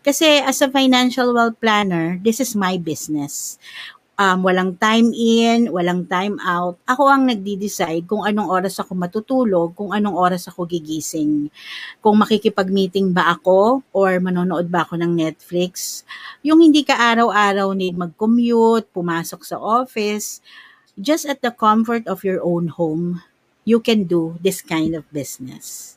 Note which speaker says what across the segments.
Speaker 1: Kasi as a financial well planner, this is my business um, walang time in, walang time out. Ako ang nagdi-decide kung anong oras ako matutulog, kung anong oras ako gigising. Kung makikipag-meeting ba ako or manonood ba ako ng Netflix. Yung hindi ka araw-araw need mag-commute, pumasok sa office, just at the comfort of your own home, you can do this kind of business.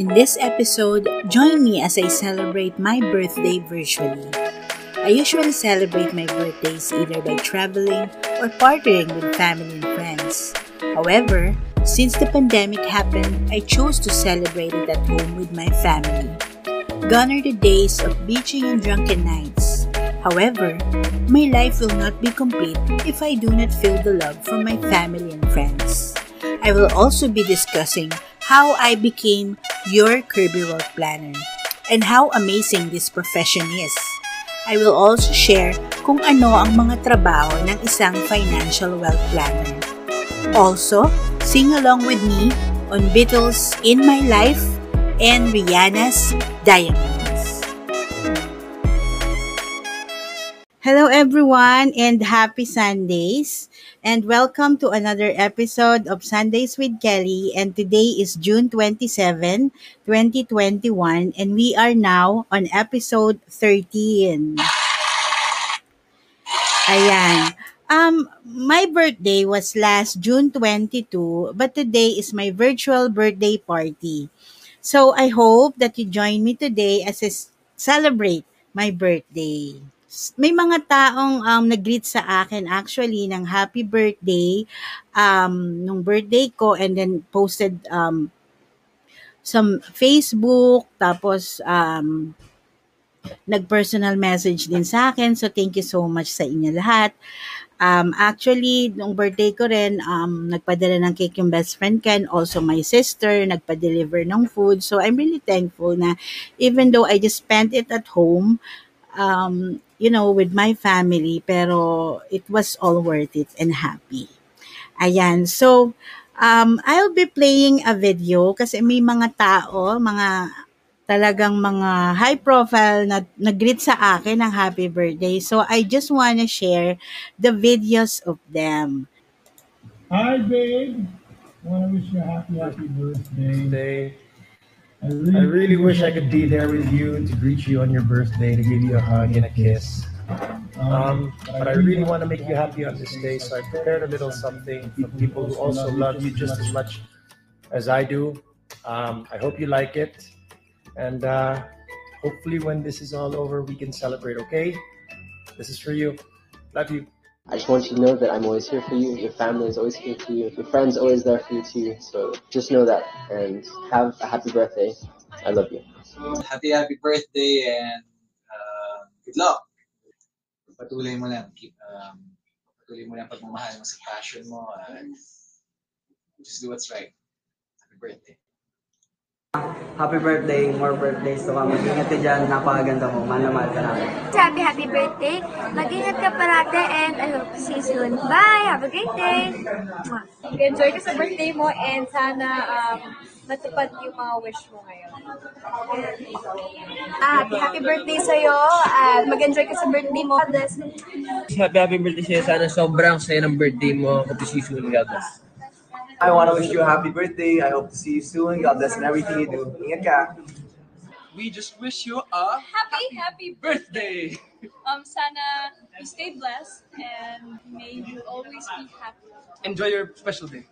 Speaker 1: In this episode, join me as I celebrate my birthday virtually. I usually celebrate my birthdays either by traveling or partying with family and friends. However, since the pandemic happened, I chose to celebrate it at home with my family. Gone are the days of beaching and drunken nights. However, my life will not be complete if I do not feel the love from my family and friends. I will also be discussing how I became your Kirby World Planner and how amazing this profession is. I will also share kung ano ang mga trabaho ng isang financial wealth planner. Also, sing along with me on Beatles In My Life and Rihanna's Diamonds. Hello everyone and happy Sundays and welcome to another episode of Sundays with Kelly and today is June 27, 2021 and we are now on episode 13. Ayan. Um, my birthday was last June 22, but today is my virtual birthday party. So I hope that you join me today as I celebrate my birthday. May mga taong um, nag-greet sa akin actually ng happy birthday um, nung birthday ko and then posted um, some Facebook tapos um, nag-personal message din sa akin. So thank you so much sa inyo lahat. Um, actually, nung birthday ko rin, um, nagpadala ng cake yung best friend ko and also my sister, nagpa-deliver ng food. So, I'm really thankful na even though I just spent it at home, um, you know, with my family, pero it was all worth it and happy. Ayan. So, um, I'll be playing a video kasi may mga tao, mga talagang mga high profile na nag-greet sa akin ng happy birthday. So I just want to share the videos of them.
Speaker 2: Hi, babe. I want to wish you a happy, happy birthday.
Speaker 3: birthday.
Speaker 2: I really,
Speaker 3: I really wish I could be there with you to greet you on your birthday, to give you a hug and a kiss. Um, but I really want to make you happy on this day, so I prepared a little something for people who also love you just as much as I do. Um, I hope you like it, and uh, hopefully, when this is all over, we can celebrate. Okay? This is for you. Love you.
Speaker 4: I just want you to know that I'm always here for you. Your family is always here for you. Your friends are always there for you too. So just know that and have a happy birthday. I love you.
Speaker 5: happy happy birthday and uh, good luck. Patuloy mo lang keep um, patuloy mo lang pagmamahal mo sa passion mo and just do what's right. Happy birthday.
Speaker 6: Happy birthday, more birthdays to come. Ingat ka dyan, napakaganda mo. Mahal na mahal ka namin.
Speaker 7: Happy, happy birthday. Mag-ingat ka parate and I hope to see you soon. Bye! Have a great day!
Speaker 8: Enjoy ka sa birthday mo and sana um, matupad yung mga wish mo ngayon.
Speaker 7: Ah, happy, happy birthday sa'yo. At mag-enjoy ka sa birthday mo.
Speaker 9: Happy, happy birthday sa'yo. Sana sobrang saya ng birthday mo. Hope to see you soon. God bless.
Speaker 6: I want to wish you a happy birthday. I hope to see you soon. God bless in everything you do. Ingat ka.
Speaker 10: we just wish you a
Speaker 8: Happy, happy
Speaker 10: birthday.
Speaker 8: Um, sana you stay blessed and may you always be happy.
Speaker 10: Enjoy your special day.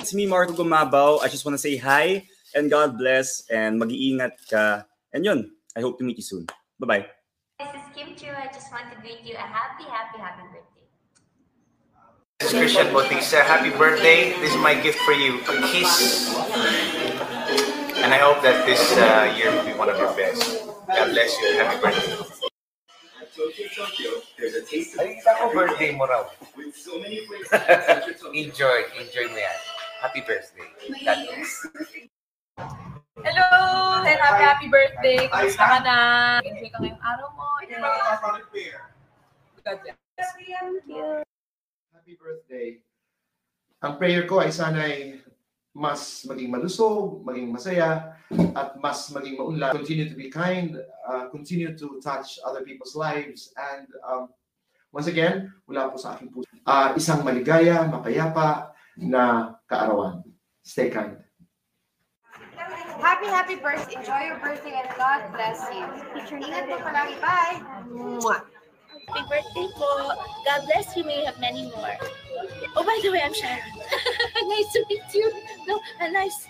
Speaker 11: It's me, Marco Gumabaw. I just want to say hi and God bless and mag-iingat ka. And yun, I hope to meet you soon. Bye-bye.
Speaker 7: This is
Speaker 12: Kim Chu. I just want to greet you a happy, happy, happy birthday.
Speaker 3: This is Christian Bautista. Happy birthday. This is my gift for you. A kiss. And I hope that this uh, year will be one of your best. God bless you. Happy birthday. Nakikita ko birthday mo raw. enjoy. Enjoy mo yan. Happy birthday. God bless.
Speaker 8: Hello! And happy, happy birthday! Kamusta ka na? Enjoy ka ngayong araw mo. And God bless.
Speaker 12: Thank you.
Speaker 13: Happy birthday. Ang prayer ko ay sana'y mas maging malusog, maging masaya, at mas maging maunlad. Continue to be kind, uh, continue to touch other people's lives, and um, once again, mula po sa aking puso, uh, isang maligaya, mapayapa na kaarawan. Stay kind.
Speaker 14: Happy, happy birthday. Enjoy your birthday and God bless you. Ingat po palagi. Bye. Mwah.
Speaker 15: Happy birthday po. God bless you. May you have many more. Oh, by the way, I'm Sharon. nice to meet you. No, a nice.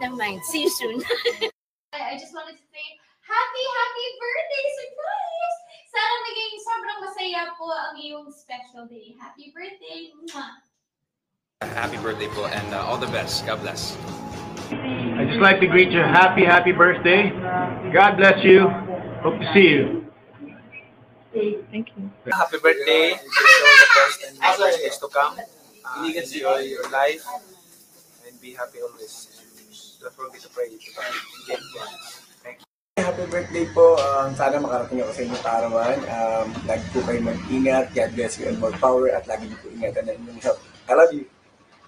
Speaker 15: Never mind. See you soon.
Speaker 14: I I just wanted to say, happy, happy birthday, surprise! Sana maging sobrang masaya po ang iyong special day. Happy birthday! Mwah.
Speaker 10: Happy birthday po and uh, all the best. God bless.
Speaker 16: I'd just like to greet you happy, happy birthday. God bless you. Hope to see you.
Speaker 8: Thank you.
Speaker 3: Happy birthday. Wish you all the best and more years to come. Uh, enjoy your life and be happy always. Don't forget to pray to God. Thank you.
Speaker 4: Happy birthday po. Um, sana makarating ako sa inyong kaarawan. Um, lagi po kayo mag-ingat. God bless you and more power. At lagi niyo po ingatan ang inyong health. I love you.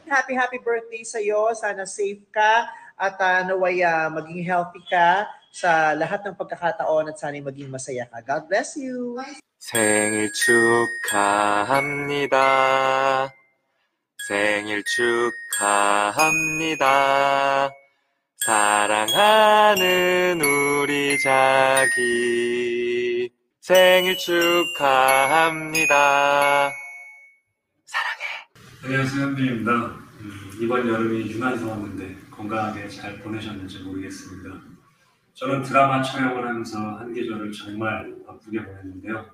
Speaker 17: Happy, happy birthday sa iyo. Sana safe ka at uh, naway ah, maging healthy ka sa lahat ng pagkakataon at sana maging masaya ka. God bless you.
Speaker 18: 생일 축하합니다. 생일 축하합니다. 사랑하는 우리 자기. 생일 축하합니다.
Speaker 19: 안녕하세요, 현빈입니다. 음, 이번 여름이 유난히 더웠는데 건강하게 잘 보내셨는지 모르겠습니다. 저는 드라마 촬영을 하면서 한 계절을 정말 바쁘게 보냈는데요.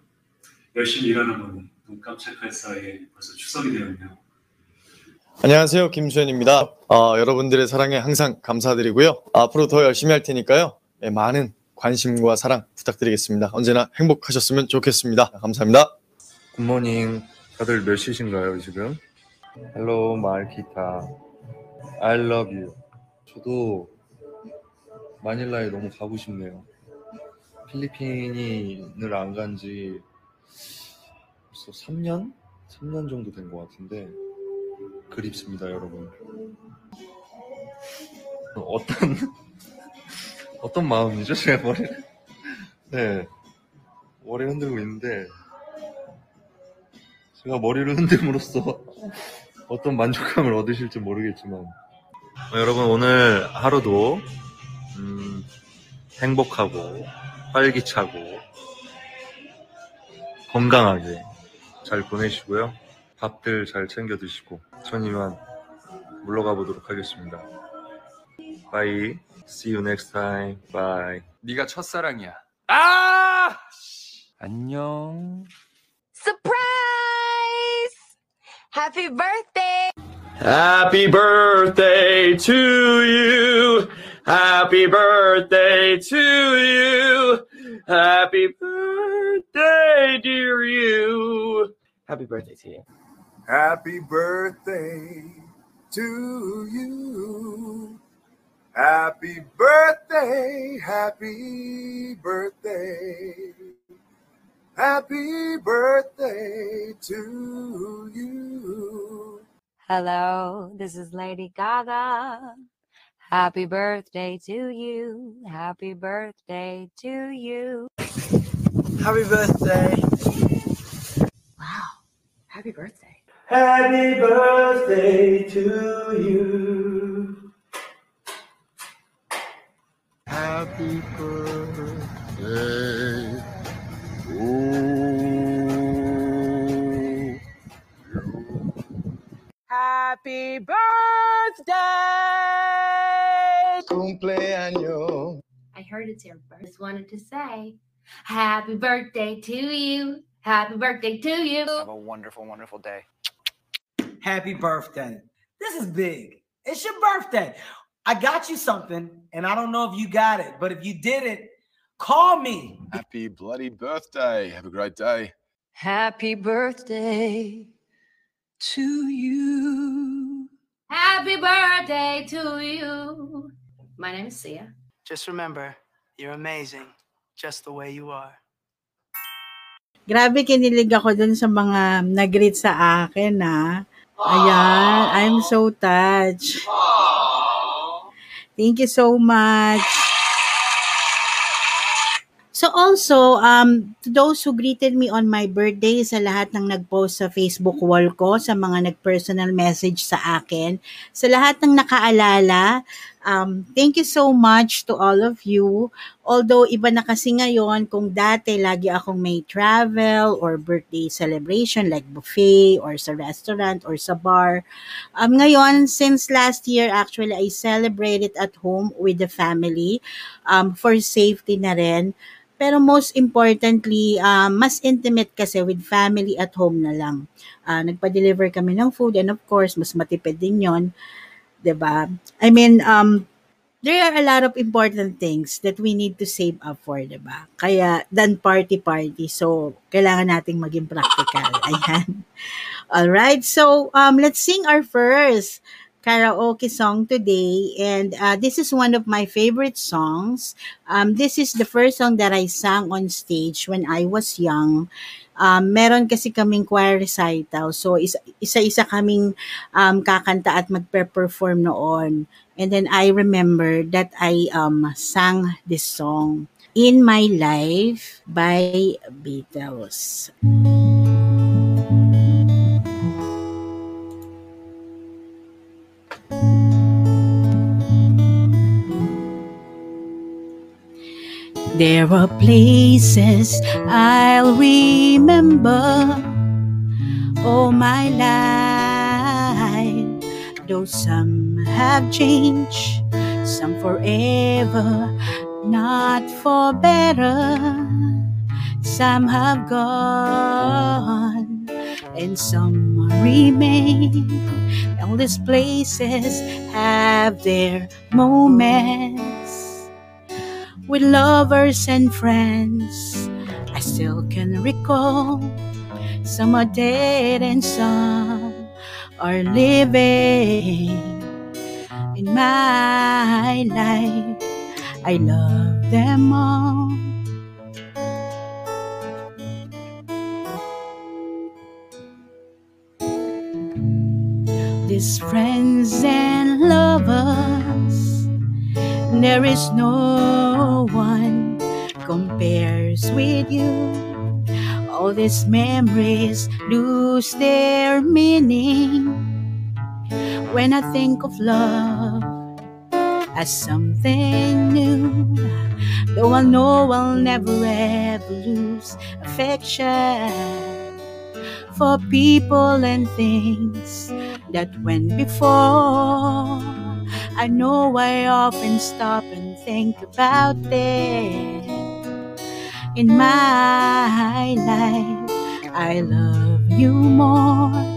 Speaker 19: 열심히 일하다 보니 눈 깜짝할 사이에 벌써 추석이 되었네요.
Speaker 20: 안녕하세요. 김수현입니다. 어, 여러분들의 사랑에 항상 감사드리고요. 앞으로 더 열심히 할 테니까요. 예, 많은 관심과 사랑 부탁드리겠습니다. 언제나 행복하셨으면 좋겠습니다. 감사합니다.
Speaker 21: 굿모닝. 다들 몇 시신가요, 지금? Hello, 말기타. I love you. 저도 마닐라에 너무 가고 싶네요. 필리핀을 안 간 지 벌써 3년? 3년 정도 된 것 같은데 그립습니다, 여러분. 어떤 어떤 마음이죠? 제 머리 네 머리 흔들고 있는데 제가 머리를 흔듦으로써 어떤 만족감을 얻으실지 모르겠지만 어, 여러분 오늘 하루도 음, 행복하고 활기차고 건강하게 잘 보내시고요 밥들 잘 챙겨 드시고 전 이만 물러가 보도록 하겠습니다 Bye See you next time Bye
Speaker 10: 네가 첫사랑이야. 아! 안녕.
Speaker 22: Surprise! Happy birthday!
Speaker 18: Happy birthday to you. Happy birthday to you. Happy birthday, dear you.
Speaker 23: Happy birthday to you.
Speaker 24: Happy birthday to you. Happy birthday, happy birthday. Happy birthday to you.
Speaker 25: Hello, this is Lady Gaga. Happy birthday to you. Happy birthday to you.
Speaker 26: Happy birthday.
Speaker 25: Wow. Happy birthday.
Speaker 26: Happy birthday to you.
Speaker 27: Happy birthday to
Speaker 17: Happy birthday!
Speaker 27: Cumpleaños.
Speaker 28: I heard it's your birthday. Just wanted to say
Speaker 22: Happy birthday to you. Happy birthday to you.
Speaker 29: Have a wonderful, wonderful day.
Speaker 30: Happy birthday. This is big. It's your birthday. I got you something, and I don't know if you got it, but if you didn't, call me.
Speaker 27: Happy bloody birthday. Have a great day.
Speaker 25: Happy birthday to you.
Speaker 22: Happy birthday to you. My name is Sia.
Speaker 30: Just remember, you're amazing just the way you are.
Speaker 1: Grabe kinilig ako dun sa mga nag-greet sa akin na. Ayan, I'm so touched. Thank you so much. So also, um, to those who greeted me on my birthday, sa lahat ng nag-post sa Facebook wall ko, sa mga nag-personal message sa akin, sa lahat ng nakaalala, um, thank you so much to all of you. Although iba na kasi ngayon, kung dati lagi akong may travel or birthday celebration like buffet or sa restaurant or sa bar. Um, ngayon, since last year, actually, I celebrated at home with the family um, for safety na rin. Pero most importantly, um, mas intimate kasi with family at home na lang. Uh, nagpa-deliver kami ng food and of course, mas matipid din yon 'di ba? I mean, um, there are a lot of important things that we need to save up for, 'di ba? Kaya than party party. So, kailangan nating maging practical. Ayan. All right. So, um let's sing our first karaoke song today and uh, this is one of my favorite songs. Um this is the first song that I sang on stage when I was young. Um, meron kasi kaming choir recital. So, isa, isa-isa kaming um, kakanta at magpe-perform noon. And then I remember that I um, sang this song, In My Life by Beatles. There are places I'll remember all my life. Though some have changed, some forever, not for better. Some have gone, and some remain. All these places have their moments with lovers and friends. I still can recall some are dead and some are living in my life. I love them all. These friends and lovers, there is no one compares with you. All these memories lose their meaning when I think of love as something new. Though I know I'll never ever lose affection for people and things that went before. I know I often stop and think about them in my life. I love you more.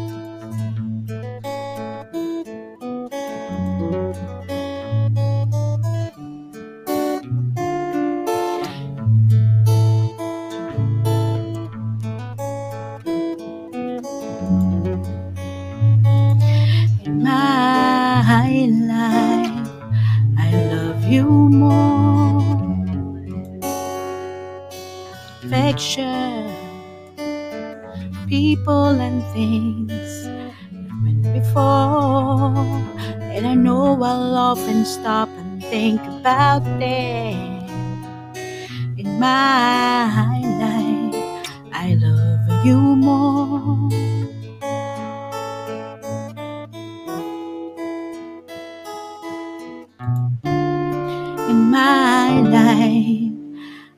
Speaker 1: My life,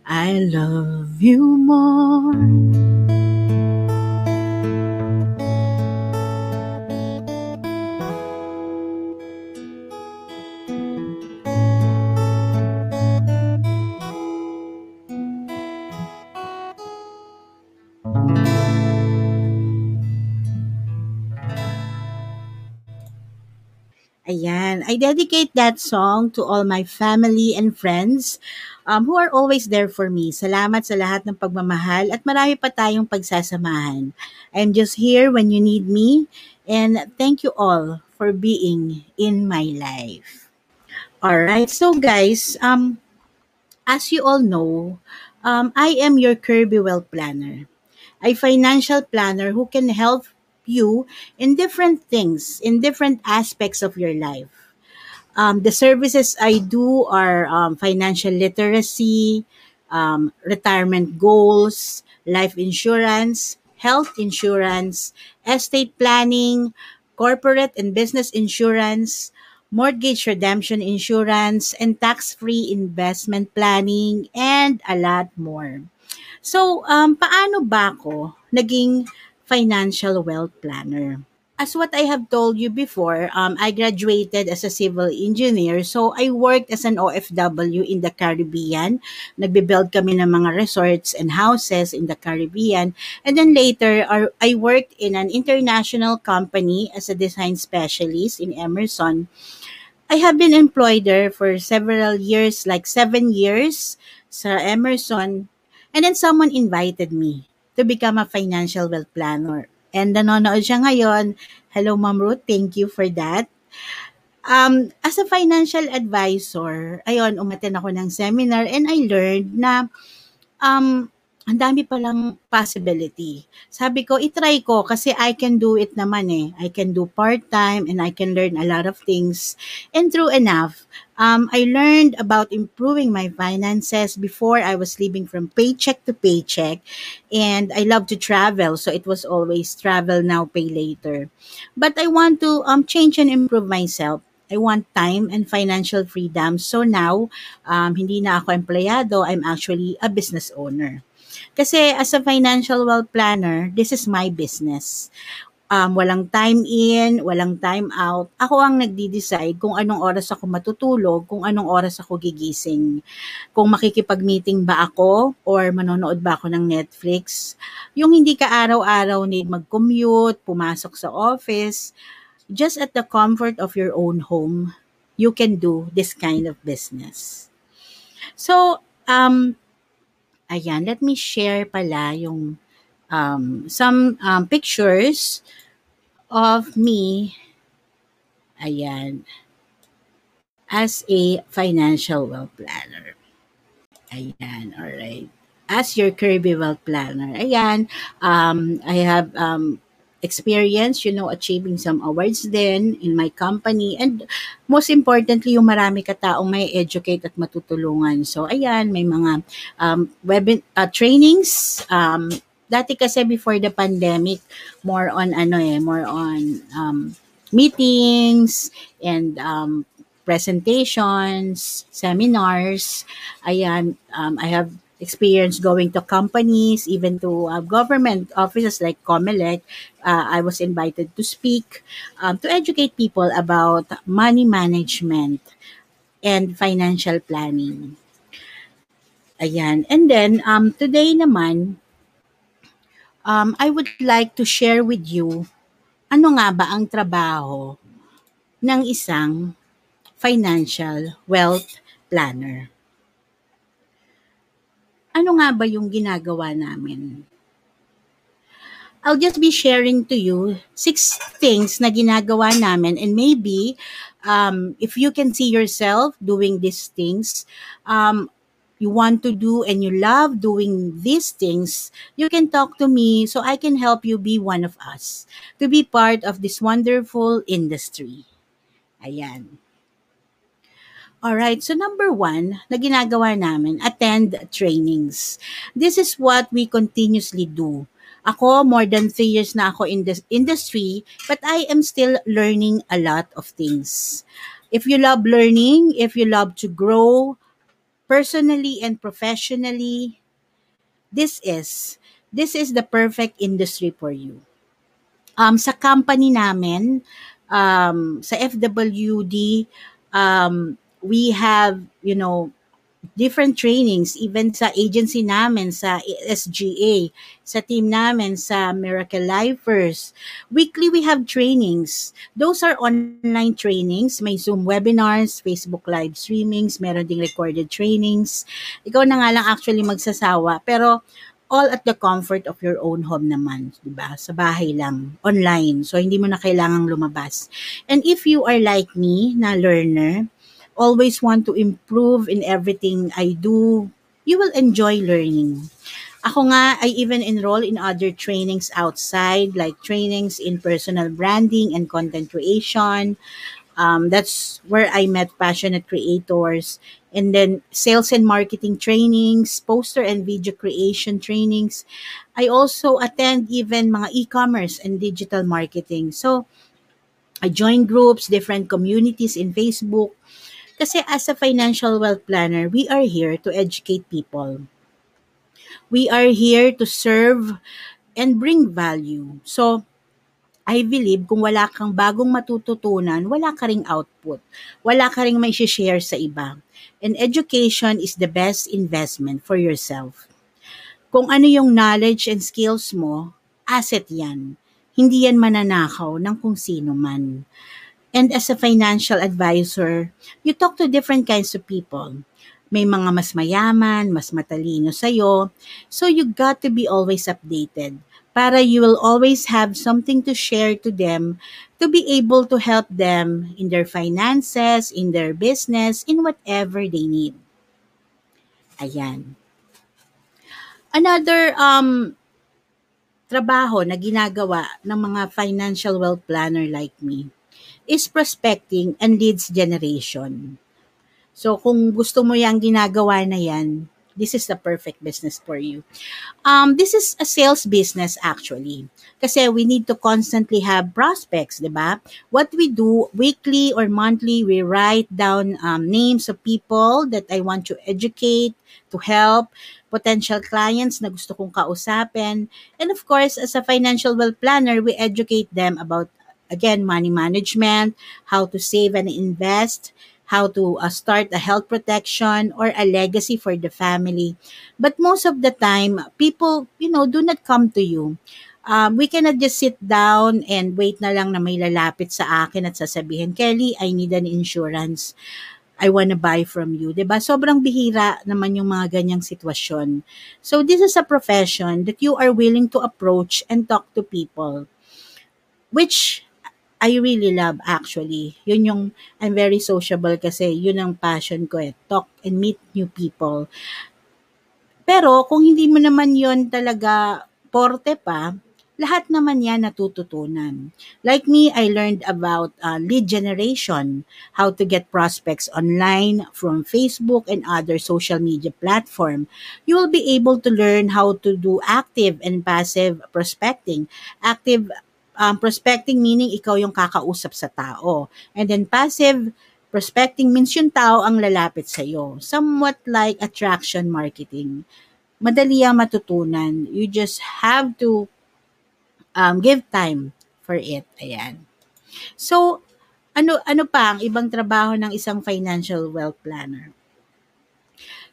Speaker 1: I love you more. I dedicate that song to all my family and friends um, who are always there for me. Salamat sa lahat ng pagmamahal at marami pa tayong pagsasamahan. I'm just here when you need me and thank you all for being in my life. All right. So guys, um as you all know, um, I am your Kirby Wealth Planner, a financial planner who can help you in different things, in different aspects of your life. Um, the services I do are um, financial literacy, um, retirement goals, life insurance, health insurance, estate planning, corporate and business insurance, mortgage redemption insurance, and tax-free investment planning, and a lot more. So, um, paano ba ako naging financial wealth planner? As what I have told you before, um, I graduated as a civil engineer. So, I worked as an OFW in the Caribbean. Nagbe-build kami ng mga resorts and houses in the Caribbean. And then later, uh, I worked in an international company as a design specialist in Emerson. I have been employed there for several years, like seven years sa Emerson. And then someone invited me to become a financial wealth planner. And nanonood siya ngayon. Hello, Ma'am Ruth. Thank you for that. Um, as a financial advisor, ayun, umaten ako ng seminar and I learned na um, ang dami palang possibility. Sabi ko, itry ko kasi I can do it naman eh. I can do part-time and I can learn a lot of things. And true enough, um, I learned about improving my finances before I was living from paycheck to paycheck. And I love to travel. So it was always travel now, pay later. But I want to um, change and improve myself. I want time and financial freedom. So now, um, hindi na ako empleyado. I'm actually a business owner. Kasi as a financial wealth planner, this is my business. Um, walang time in, walang time out. Ako ang nagdi-decide kung anong oras ako matutulog, kung anong oras ako gigising. Kung makikipag-meeting ba ako or manonood ba ako ng Netflix. Yung hindi ka araw-araw need mag-commute, pumasok sa office, just at the comfort of your own home, you can do this kind of business. So, um, Ayan, let me share pala yung um, some um, pictures of me. Ayan. As a financial wealth planner. Ayan, all right. As your Kirby Wealth Planner. Ayan, um, I have um, experience, you know, achieving some awards then in my company. And most importantly, yung marami kataong may educate at matutulungan. So, ayan, may mga um, web uh, trainings. Um, dati kasi before the pandemic, more on ano eh, more on um, meetings and um, presentations, seminars. Ayan, um, I have experience going to companies, even to uh, government offices like COMELEC. Uh, I was invited to speak um, to educate people about money management and financial planning. Ayan. And then, um, today naman, um, I would like to share with you ano nga ba ang trabaho ng isang financial wealth planner ano nga ba yung ginagawa namin? I'll just be sharing to you six things na ginagawa namin and maybe um, if you can see yourself doing these things, um, you want to do and you love doing these things, you can talk to me so I can help you be one of us, to be part of this wonderful industry. Ayan. Alright, so number one na ginagawa namin, attend trainings. This is what we continuously do. Ako, more than three years na ako in this industry, but I am still learning a lot of things. If you love learning, if you love to grow personally and professionally, this is, this is the perfect industry for you. Um, sa company namin, um, sa FWD, um, we have, you know, different trainings, even sa agency namin, sa SGA, sa team namin, sa Miracle Lifers. Weekly, we have trainings. Those are online trainings. May Zoom webinars, Facebook live streamings, meron ding recorded trainings. Ikaw na nga lang actually magsasawa. Pero, all at the comfort of your own home naman, 'di ba? Sa bahay lang, online. So hindi mo na kailangang lumabas. And if you are like me, na learner, always want to improve in everything I do, you will enjoy learning. Ako nga, I even enroll in other trainings outside, like trainings in personal branding and content creation. Um, that's where I met passionate creators. And then sales and marketing trainings, poster and video creation trainings. I also attend even mga e-commerce and digital marketing. So, I join groups, different communities in Facebook. Kasi as a financial wealth planner, we are here to educate people. We are here to serve and bring value. So, I believe kung wala kang bagong matututunan, wala ka ring output. Wala ka ring may share sa iba. And education is the best investment for yourself. Kung ano yung knowledge and skills mo, asset yan. Hindi yan mananakaw ng kung sino man. And as a financial advisor, you talk to different kinds of people. May mga mas mayaman, mas matalino sa'yo. So you got to be always updated para you will always have something to share to them to be able to help them in their finances, in their business, in whatever they need. Ayan. Another um, trabaho na ginagawa ng mga financial wealth planner like me is prospecting and leads generation. So kung gusto mo yung ginagawa na yan, this is the perfect business for you. Um, this is a sales business actually. Kasi we need to constantly have prospects, di ba? What we do weekly or monthly, we write down um, names of people that I want to educate, to help, potential clients na gusto kong kausapin. And of course, as a financial wealth planner, we educate them about, again, money management, how to save and invest, how to uh, start a health protection or a legacy for the family. But most of the time, people, you know, do not come to you. Um, we cannot just sit down and wait na lang na may lalapit sa akin at sasabihin, Kelly, I need an insurance. I want to buy from you. ba? Sobrang bihira naman yung mga ganyang sitwasyon. So this is a profession that you are willing to approach and talk to people which I really love actually. Yun yung, I'm very sociable kasi yun ang passion ko eh. Talk and meet new people. Pero kung hindi mo naman yon talaga porte pa, lahat naman yan natututunan. Like me, I learned about uh, lead generation, how to get prospects online from Facebook and other social media platform. You will be able to learn how to do active and passive prospecting. Active um, prospecting meaning ikaw yung kakausap sa tao. And then passive prospecting means yung tao ang lalapit sa iyo. Somewhat like attraction marketing. Madali ang matutunan. You just have to um, give time for it. Ayan. So, ano ano pa ang ibang trabaho ng isang financial wealth planner?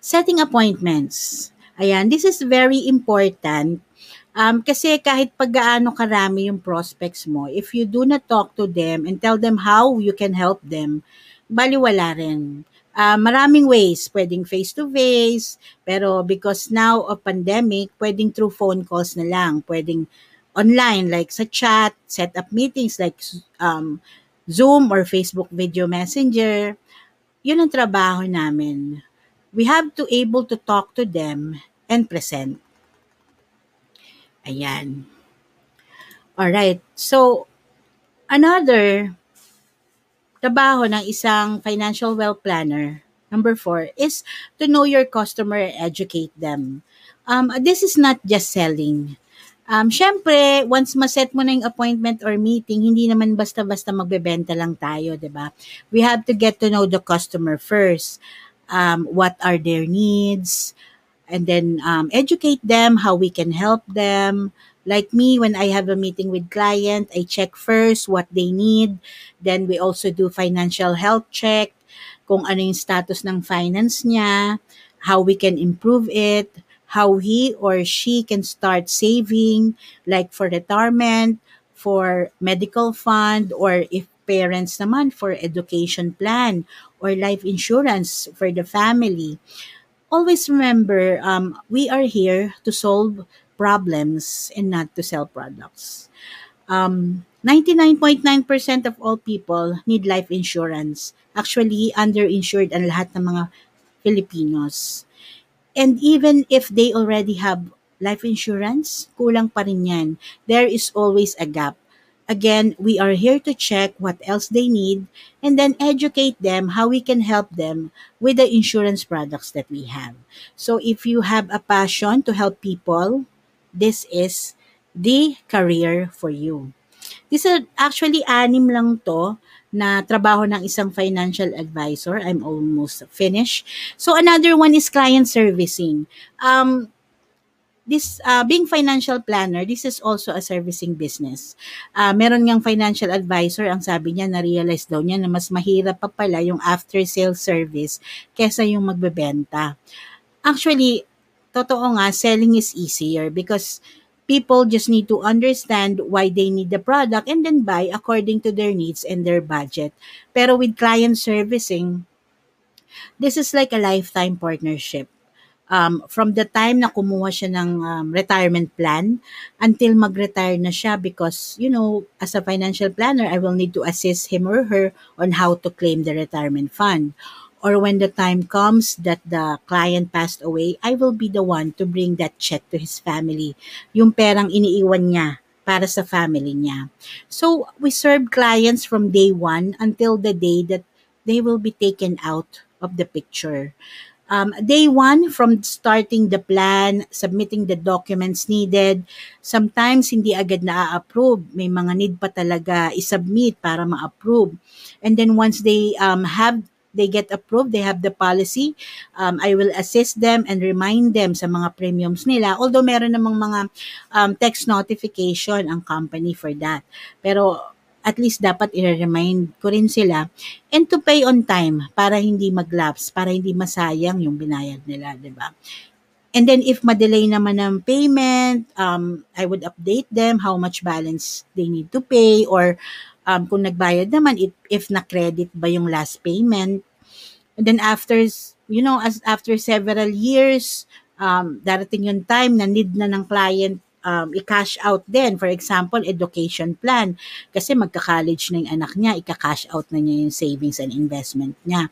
Speaker 1: Setting appointments. Ayan, this is very important Um, kasi kahit paggaano karami yung prospects mo, if you do not talk to them and tell them how you can help them, baliwala rin. Uh, maraming ways, pwedeng face-to-face, pero because now of pandemic, pwedeng through phone calls na lang, pwedeng online like sa chat, set up meetings like um, Zoom or Facebook Video Messenger. Yun ang trabaho namin. We have to able to talk to them and present. Ayan. Alright. So, another trabaho ng isang financial wealth planner, number four, is to know your customer and educate them. Um, this is not just selling. Um, Siyempre, once ma-set mo na yung appointment or meeting, hindi naman basta-basta magbebenta lang tayo, di ba? We have to get to know the customer first. Um, what are their needs? And then um, educate them how we can help them. Like me, when I have a meeting with client, I check first what they need. Then we also do financial health check, kung ano yung status ng finance niya. how we can improve it, how he or she can start saving, like for retirement, for medical fund, or if parents naman for education plan or life insurance for the family. Always remember, um, we are here to solve problems and not to sell products. Um, 99.9% of all people need life insurance. Actually, underinsured ang lahat ng mga Filipinos. And even if they already have life insurance, kulang pa rin yan. There is always a gap. Again, we are here to check what else they need and then educate them how we can help them with the insurance products that we have. So if you have a passion to help people, this is the career for you. This is actually anim lang to na trabaho ng isang financial advisor. I'm almost finished. So another one is client servicing. Um, this uh, being financial planner, this is also a servicing business. Uh, meron ngang financial advisor, ang sabi niya, na-realize daw niya na mas mahirap pa pala yung after-sale service kesa yung magbebenta. Actually, totoo nga, selling is easier because people just need to understand why they need the product and then buy according to their needs and their budget. Pero with client servicing, this is like a lifetime partnership. Um, from the time na kumuha siya ng um, retirement plan until mag-retire na siya because, you know, as a financial planner, I will need to assist him or her on how to claim the retirement fund or when the time comes that the client passed away, I will be the one to bring that check to his family. Yung perang iniiwan niya para sa family niya. So, we serve clients from day one until the day that they will be taken out of the picture. Um, day one, from starting the plan, submitting the documents needed, sometimes hindi agad na-approve. May mga need pa talaga isubmit para ma-approve. And then once they um, have they get approved, they have the policy, um, I will assist them and remind them sa mga premiums nila. Although meron namang mga um, text notification ang company for that. Pero at least dapat i-remind ko rin sila and to pay on time para hindi mag-lapse, para hindi masayang yung binayad nila, di ba? And then if madelay naman ng payment, um, I would update them how much balance they need to pay or um, kung nagbayad naman, if, if na-credit ba yung last payment. And then after, you know, as after several years, um, darating yung time na need na ng client um, i-cash out din. For example, education plan. Kasi magka-college na yung anak niya, i-cash out na niya yung savings and investment niya.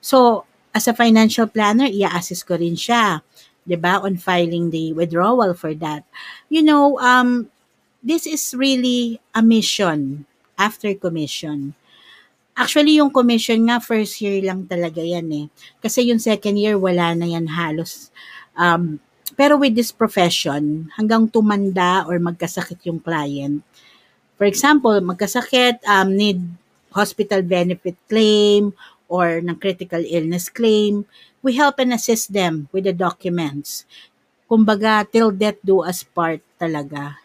Speaker 1: So, as a financial planner, i-assist ko rin siya. 'di ba on filing the withdrawal for that you know um this is really a mission after commission. Actually, yung commission nga, first year lang talaga yan eh. Kasi yung second year, wala na yan halos. Um, pero with this profession, hanggang tumanda or magkasakit yung client, for example, magkasakit, um, need hospital benefit claim or ng critical illness claim, we help and assist them with the documents. Kumbaga, till death do us part talaga.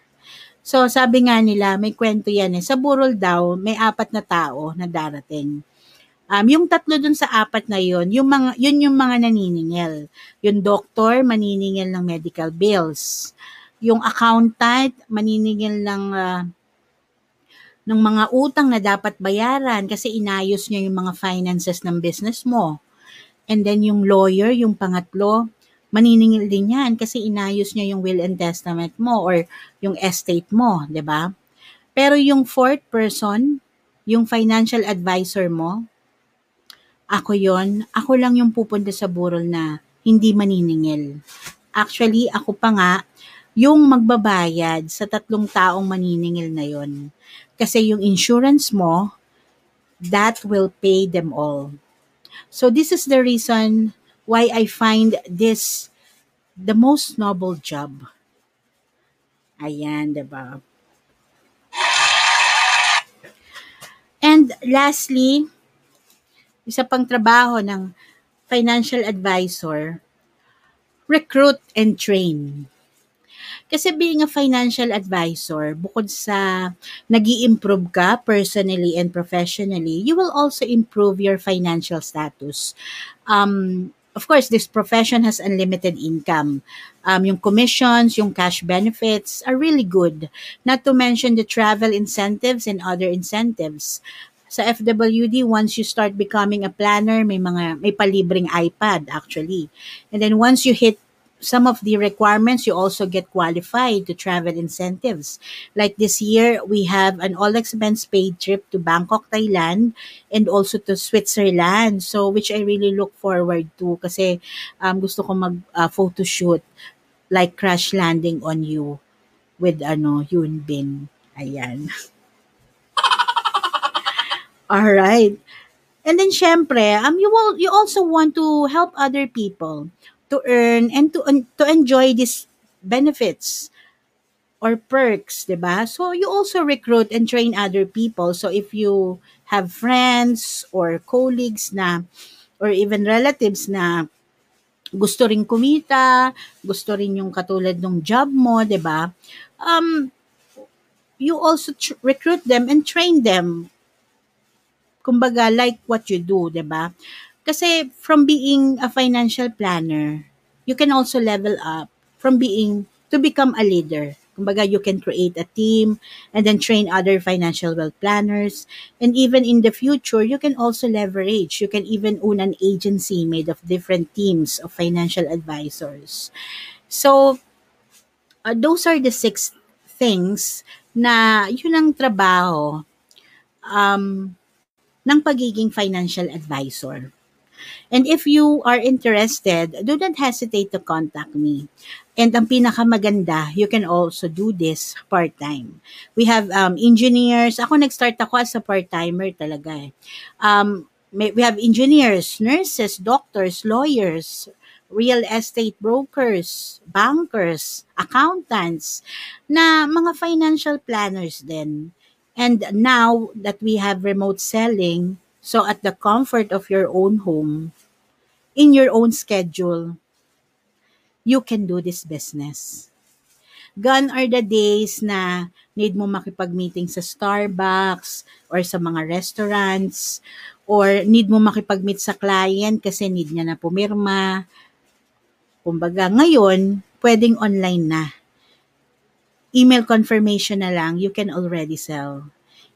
Speaker 1: So, sabi nga nila, may kwento yan eh. Sa burol daw, may apat na tao na darating. Um, yung tatlo dun sa apat na yun, yung mga, yun yung mga naniningil. Yung doktor, maniningil ng medical bills. Yung accountant, maniningil ng, uh, ng mga utang na dapat bayaran kasi inayos niya yung mga finances ng business mo. And then yung lawyer, yung pangatlo, maniningil din yan kasi inayos niya yung will and testament mo or yung estate mo, 'di ba? Pero yung fourth person, yung financial advisor mo, ako yon, ako lang yung pupunta sa burol na hindi maniningil. Actually, ako pa nga yung magbabayad sa tatlong taong maniningil na yon. Kasi yung insurance mo, that will pay them all. So this is the reason why I find this the most noble job. Ayan, diba? And lastly, isa pang trabaho ng financial advisor, recruit and train. Kasi being a financial advisor, bukod sa nag improve ka personally and professionally, you will also improve your financial status. Um, of course, this profession has unlimited income. Um, yung commissions, yung cash benefits are really good. Not to mention the travel incentives and other incentives. Sa FWD, once you start becoming a planner, may mga may palibreng iPad actually. And then once you hit some of the requirements, you also get qualified to travel incentives. Like this year, we have an all expense paid trip to Bangkok, Thailand, and also to Switzerland. So, which I really look forward to kasi um, gusto ko mag uh, photo shoot like crash landing on you with ano, Yoon Bin. Ayan. All right. And then syempre, um you will you also want to help other people to earn and to to enjoy these benefits or perks, 'di ba? So you also recruit and train other people. So if you have friends or colleagues na or even relatives na gusto ring kumita, gusto rin yung katulad ng job mo, 'di ba? Um you also tr- recruit them and train them kumbaga like what you do, 'di ba? Kasi from being a financial planner, you can also level up from being to become a leader. Kumbaga, you can create a team and then train other financial wealth planners. And even in the future, you can also leverage. You can even own an agency made of different teams of financial advisors. So, uh, those are the six things na yun ang trabaho um, ng pagiging financial advisor. And if you are interested, do not hesitate to contact me. And ang pinakamaganda, you can also do this part-time. We have um, engineers. Ako nag-start ako as a part-timer talaga eh. Um, may, we have engineers, nurses, doctors, lawyers, real estate brokers, bankers, accountants, na mga financial planners din. And now that we have remote selling, so at the comfort of your own home, in your own schedule, you can do this business. Gone are the days na need mo makipag-meeting sa Starbucks or sa mga restaurants or need mo makipag-meet sa client kasi need niya na pumirma. Kumbaga, ngayon, pwedeng online na. Email confirmation na lang, you can already sell.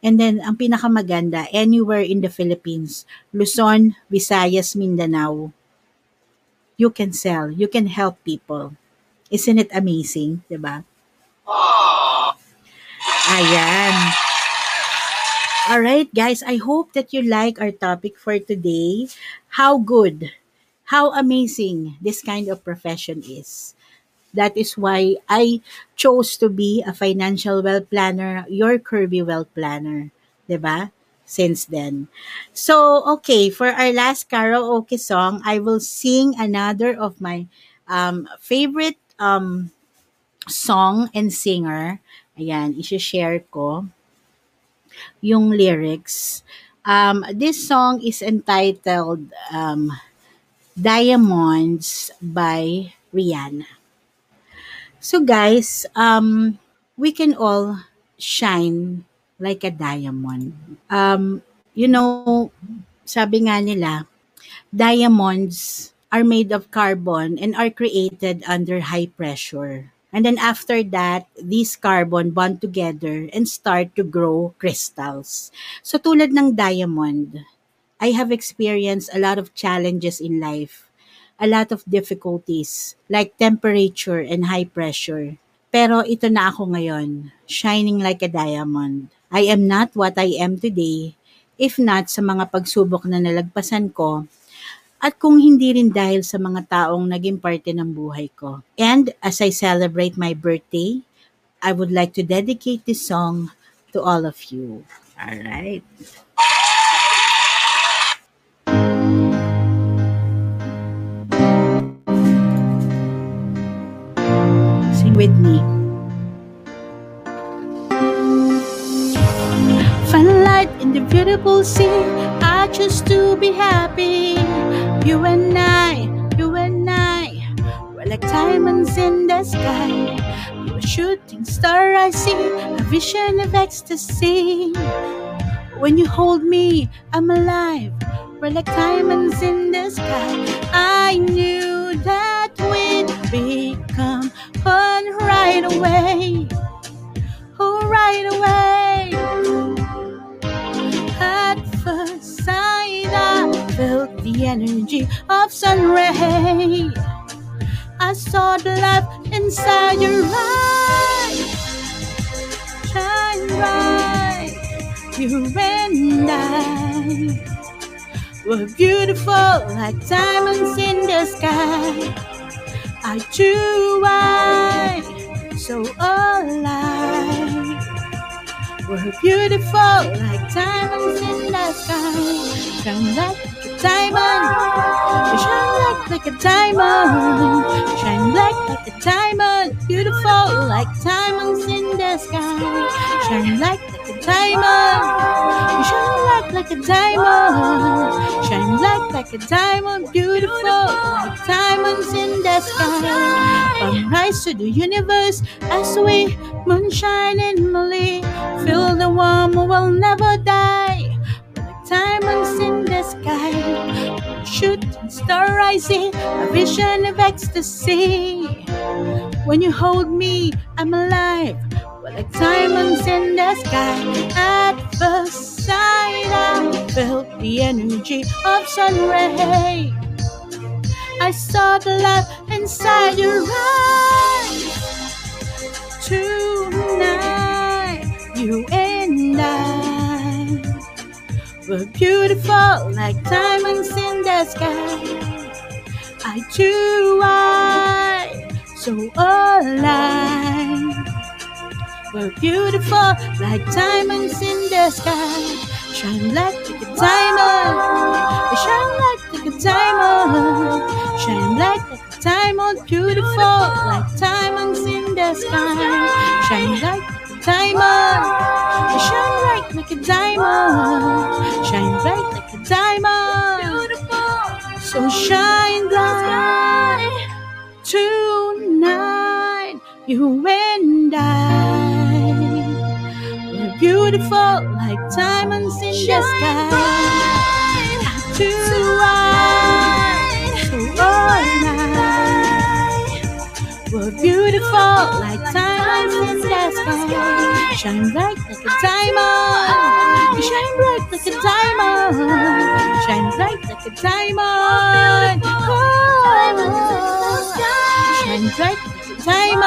Speaker 1: And then, ang pinakamaganda, anywhere in the Philippines, Luzon, Visayas, Mindanao, you can sell, you can help people. Isn't it amazing, ba? Ayan. All right, guys, I hope that you like our topic for today. How good, how amazing this kind of profession is. That is why I chose to be a financial wealth planner, your Kirby wealth planner, 'di ba? since then. So, okay, for our last karaoke song, I will sing another of my um, favorite um, song and singer. Ayan, isi-share ko yung lyrics. Um, this song is entitled um, Diamonds by Rihanna. So guys, um, we can all shine like a diamond. Um, you know, sabi nga nila, diamonds are made of carbon and are created under high pressure. And then after that, these carbon bond together and start to grow crystals. So tulad ng diamond, I have experienced a lot of challenges in life, a lot of difficulties like temperature and high pressure. Pero ito na ako ngayon, shining like a diamond. I am not what I am today, if not sa mga pagsubok na nalagpasan ko, at kung hindi rin dahil sa mga taong naging parte ng buhay ko. And as I celebrate my birthday, I would like to dedicate this song to all of you. All right. With me. Find light in the beautiful sea. I choose to be happy. You and I, you and I, we're like diamonds in the sky. You're a shooting star I see, a vision of ecstasy. When you hold me, I'm alive. We're like diamonds in the sky. I knew that we'd become one right away. Oh, right away. At first sight, I felt the energy of sun ray. I saw the light inside your eyes. Shine bright, you and I were beautiful like diamonds in the sky. I too, I so alive. We're beautiful like diamonds in the sky. Shine like a diamond. Shine like, like a diamond. Shine like, like a diamond. Beautiful like diamonds in the sky. Shine like, diamond. You shine like, like a diamond. Shine like, like a diamond. Beautiful like diamonds in the sky. From rise to the universe as we moonshine and Molly. Feel the warm will never die. Like diamonds in the sky. Shooting star rising, a vision of ecstasy. When you hold me, I'm alive. We're like diamonds in the sky. At first sight, I felt the energy of sun ray. I saw the love inside your eyes. Tonight, you and I were beautiful like diamonds in the sky. I too, I so alive. We're beautiful like diamonds in the sky. Shine like, a diamond. Shine like, a diamond. Shine like, a diamond. Beautiful like diamonds in the sky. Shine like, a diamond. Shine like, like a diamond. Shine bright like a diamond. So shine bright tonight. You and I. Beautiful like diamonds in the sky. Too wide, so alive. We're beautiful like diamonds in the sky. Shine bright like a diamond. Shine bright like a diamond. Shine bright like a diamond. Oh, shine bright like a diamond.